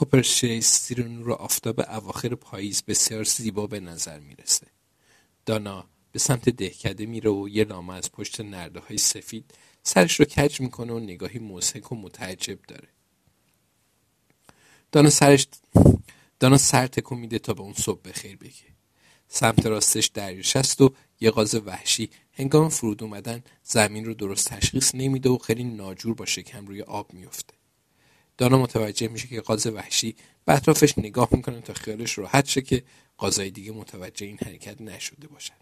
کوپرشیس زیر نور آفتاب اواخر پاییز بسیار زیبا به نظر می‌رسه. دانا به سمت دهکده میره و یه لامه از پشت نرده های سفید سرش رو کج می‌کنه و نگاهی موسک و متعجب داره. دانا سرش دانا سر تکون میده تا به اون صبح بخیر بگه. سمت راستش دریاش است و یه غاز وحشی هنگام فرود اومدن زمین رو درست تشخیص نمیده و خیلی ناجور با شکم روی آب میفته. دانا متوجه میشه که قاز وحشی به اطرافش نگاه می‌کنه تا خیالش راحت شه که قازای دیگه متوجه این حرکت نشده باشن.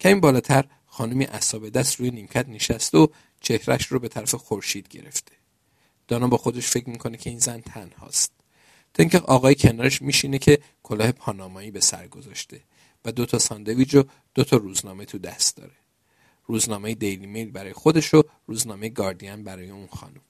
کمی بالاتر خانمی اصاب دست روی نیمکت نشسته و چهرش رو به طرف خورشید گرفته. دانا با خودش فکر می‌کنه که این زن تنهاست. تا اینکه آقای کنارش میشینه که کلاه پانامایی به سر گذاشته و دو تا ساندویج و دو تا روزنامه تو دست داره. روزنامه دیلی میل برای خودش و روزنامه گاردین برای اون خانم.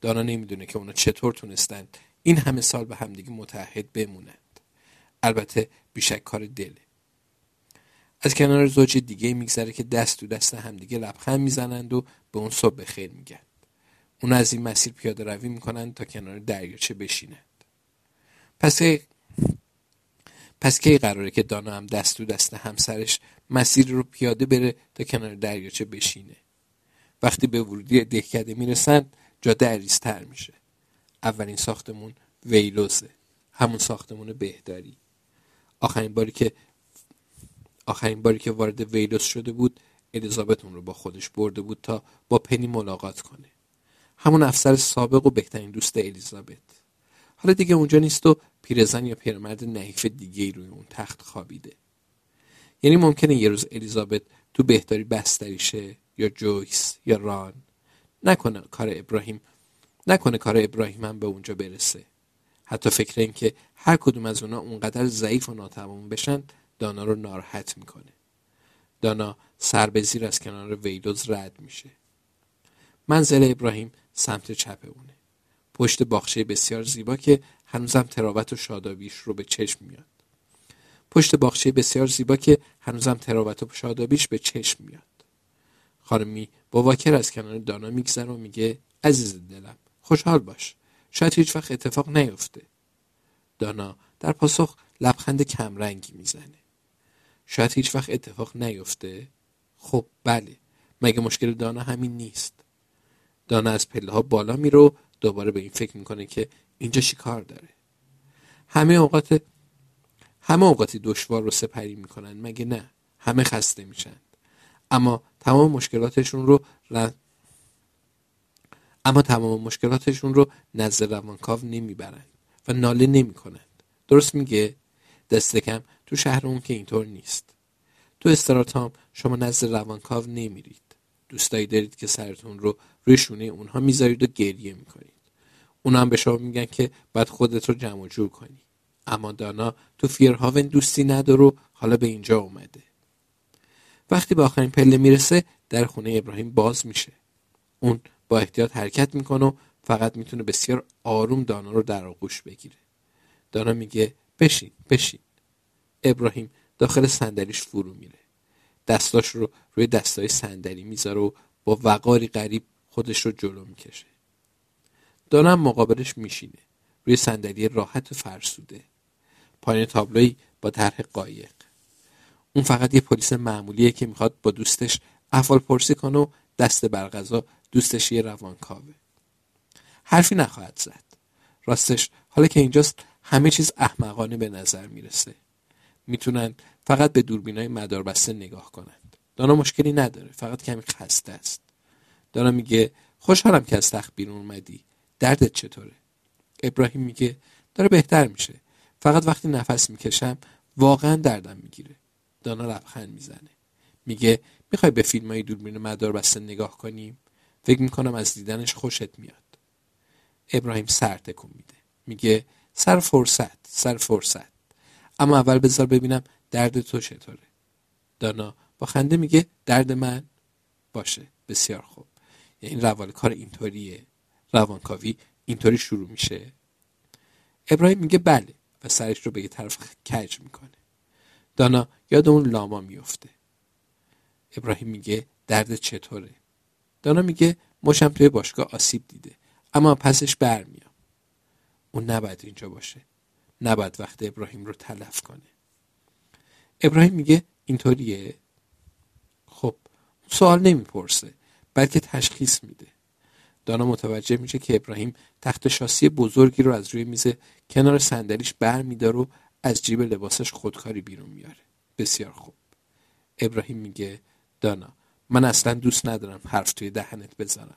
دانا نمی‌دونه که اونا چطور تونستند این همه سال به همدیگه متحد بمونند. البته بیشک کار دله. از کنار زوج دیگه میگذره که دست تو دست همدیگه لبخند می‌زنند و به اون صبح خیر میگن. اون از این مسیر پیاده روی می‌کنند تا کنار دریاچه بشینند. پس پس کی قراره که دانا هم دست تو دست همسرش مسیر رو پیاده بره تا کنار دریاچه بشینه وقتی به ورودی دهکده می‌رسند جاده عریضتر میشه. اولین ساختمون ویلوزه. همون ساختمون بهداری. آخرین باری که آخرین باری که وارد ویلوز شده بود الیزابت اون رو با خودش برده بود تا با پنی ملاقات کنه. همون افسر سابق و بهترین دوست الیزابت. حالا دیگه اونجا نیست و پیرزن یا پیرمرد نحیف دیگه روی اون تخت خوابیده. یعنی ممکنه یه روز الیزابت تو بهداری بستری شه یا جویس یا ران نکنه کار ابراهیم نکنه کار ابراهیم هم به اونجا برسه. حتی فکر این که هر کدوم از اونا اونقدر ضعیف و ناتمام بشن دانا رو ناراحت می‌کنه. دانا سر به زیر از کنار ویلوز رد میشه. منزل ابراهیم سمت چپ اونه. پشت باخچه بسیار زیبا که هنوزم تراوت و شادابیش رو به چشم میاد. پشت باخچه بسیار زیبا که هنوزم تراوت و شادابیش به چشم میاد. خانمی با واکر از کنار دانا میگذره و میگه عزیز دلم خوشحال باش شاید هیچ وقت اتفاق نیفته. دانا در پاسخ لبخند کمرنگی می‌زنه. شاید هیچ وقت اتفاق نیفته؟ خب بله مگه مشکل دانا همین نیست؟ دانا از پله ها بالا میره دوباره به این فکر می‌کنه که اینجا چی کار داره. همه اوقات همه اوقاتی دشوار رو سپری می‌کنن مگه نه؟ همه خسته میشن. اما تمام مشکلاتشون رو اما تمام مشکلاتشون رو نزد روانکاو نمی‌برند و ناله نمی‌کنند. درست میگه؟ دست کم تو شهر اون که اینطور نیست. تو استراتام شما نزد روانکاو نمیرید. دوستایی دارید که سرتون رو روی شونه اونها می‌ذارید و گریه می‌کنید. اونا هم به شما میگن که باید خودت رو جمع جور کنی. اما دانا تو فیرهاون دوستی نداره و حالا به اینجا اومده. وقتی به آخرین پله می‌رسه در خونه ابراهیم باز میشه. اون با احتیاط حرکت می‌کنه و فقط می‌تونه بسیار آروم دانا رو در آغوش بگیره. دانا میگه بشین بشین. ابراهیم داخل صندلیش فرو میره. دستاش رو روی دستای صندلی می‌ذاره و با وقاری غریب خودش رو جلو می‌کشه. دانا مقابلش میشینه. روی صندلی راحت و فرسوده. پایین تابلوی با طرح قایق. اون فقط یه پلیس معمولیه که می‌خواد با دوستش افعال پرسی کنه و دست برغذا دوستش یه روانکاوه. حرفی نخواهد زد. راستش حالا که اینجاست همه چیز احمقانه به نظر می‌رسه. می‌تونن فقط به دوربینای مداربسته نگاه کنند. دانا مشکلی نداره فقط کمی خسته است. دانا میگه خوشحالم که از تخت بیرون اومدی. دردت چطوره؟ ابراهیم میگه داره بهتر میشه. فقط وقتی نفس می‌کشم واقعا دردم می‌گیره. دانا لبخند می‌زنه. میگه می‌خوای به فیلم های دوربین مدار بسته نگاه کنیم؟ فکر می‌کنم از دیدنش خوشت میاد. ابراهیم سر تکون میده. میگه سر فرصت سر فرصت. اما اول بذار ببینم درد تو چطوره. دانا با خنده میگه درد من؟ باشه بسیار خوب. یعنی روال کار اینطوریه. روانکاوی اینطوری شروع میشه. ابراهیم میگه بله. و سرش رو به یه طرف کج می‌کنه. دانا یاد اون لاما میفته. ابراهیم میگه درد چطوره؟ دانا میگه مشم توی باشگاه آسیب دیده اما پسش برمیام. اون نباید اینجا باشه. نباید وقت ابراهیم رو تلف کنه. ابراهیم میگه اینطوریه؟ خب سوال نمی‌پرسه بلکه تشخیص میده. دانا متوجه میشه که ابراهیم تخت شاسی بزرگی رو از روی میز کنار صندلیش بر میدار و از جیب لباسش خودکاری بیرون میاره. بسیار خوب. ابراهیم میگه دانا من اصلا دوست ندارم حرف توی دهنت بزنم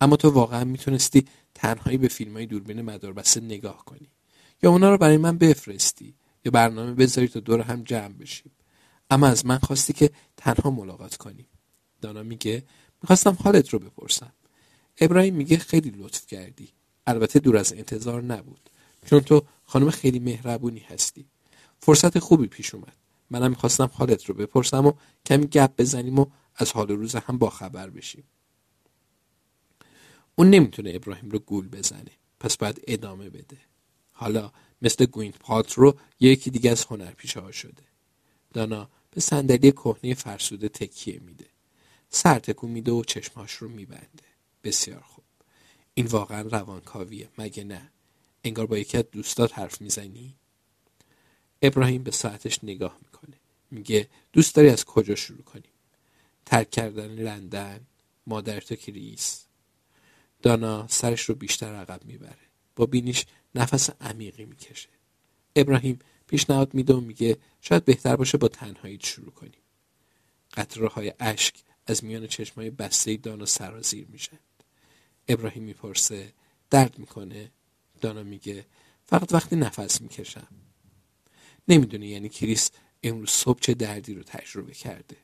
اما تو واقعا می‌تونستی تنهایی به فیلم های دوربین مداربسته نگاه کنی. یا اونا رو برای من بفرستی یا برنامه بذاری تا دور هم جمع بشیم. اما از من خواستی که تنها ملاقات کنی دانا میگه می‌خواستم حالت رو بپرسم. ابراهیم میگه خیلی لطف کردی. البته دور از انتظار نبود. چون تو خانم خیلی مهربونی هستی. فرصت خوبی پیش اومد. منم می‌خواستم حالت رو بپرسم و کمی گپ بزنیم و از حال روز هم با خبر بشیم. اون نمی‌تونه ابراهیم رو گول بزنه. پس باید ادامه بده. حالا مثل گوینت پالترو یکی دیگه از هنرپیشه ها شده. دانا به صندلی کهنه فرسوده تکیه میده. سر تکون میده و چشماش رو میبنده. بسیار خوب. این واقعا روانکاویه. مگه نه؟ انگار با یکی از دوستات حرف می‌زنی؟ ابراهیم به ساعتش نگاه می‌کنه. میگه دوست داری از کجا شروع کنیم؟ ترک کردن لندن مادر تو کریس دانا سرش رو بیشتر عقب می‌بره. با بینیش نفس عمیقی می‌کشه. ابراهیم پیشنهاد میده و میگه شاید بهتر باشه با تنهایی شروع کنیم. قطره های اشک از میان چشمای بسته دانا سرازیر میشند ابراهیم می‌پرسه درد می‌کنه؟ دانا میگه فقط وقتی نفس می‌کشم. نمی‌دونه یعنی کریس امروز صبح چه دردی رو تجربه کرده.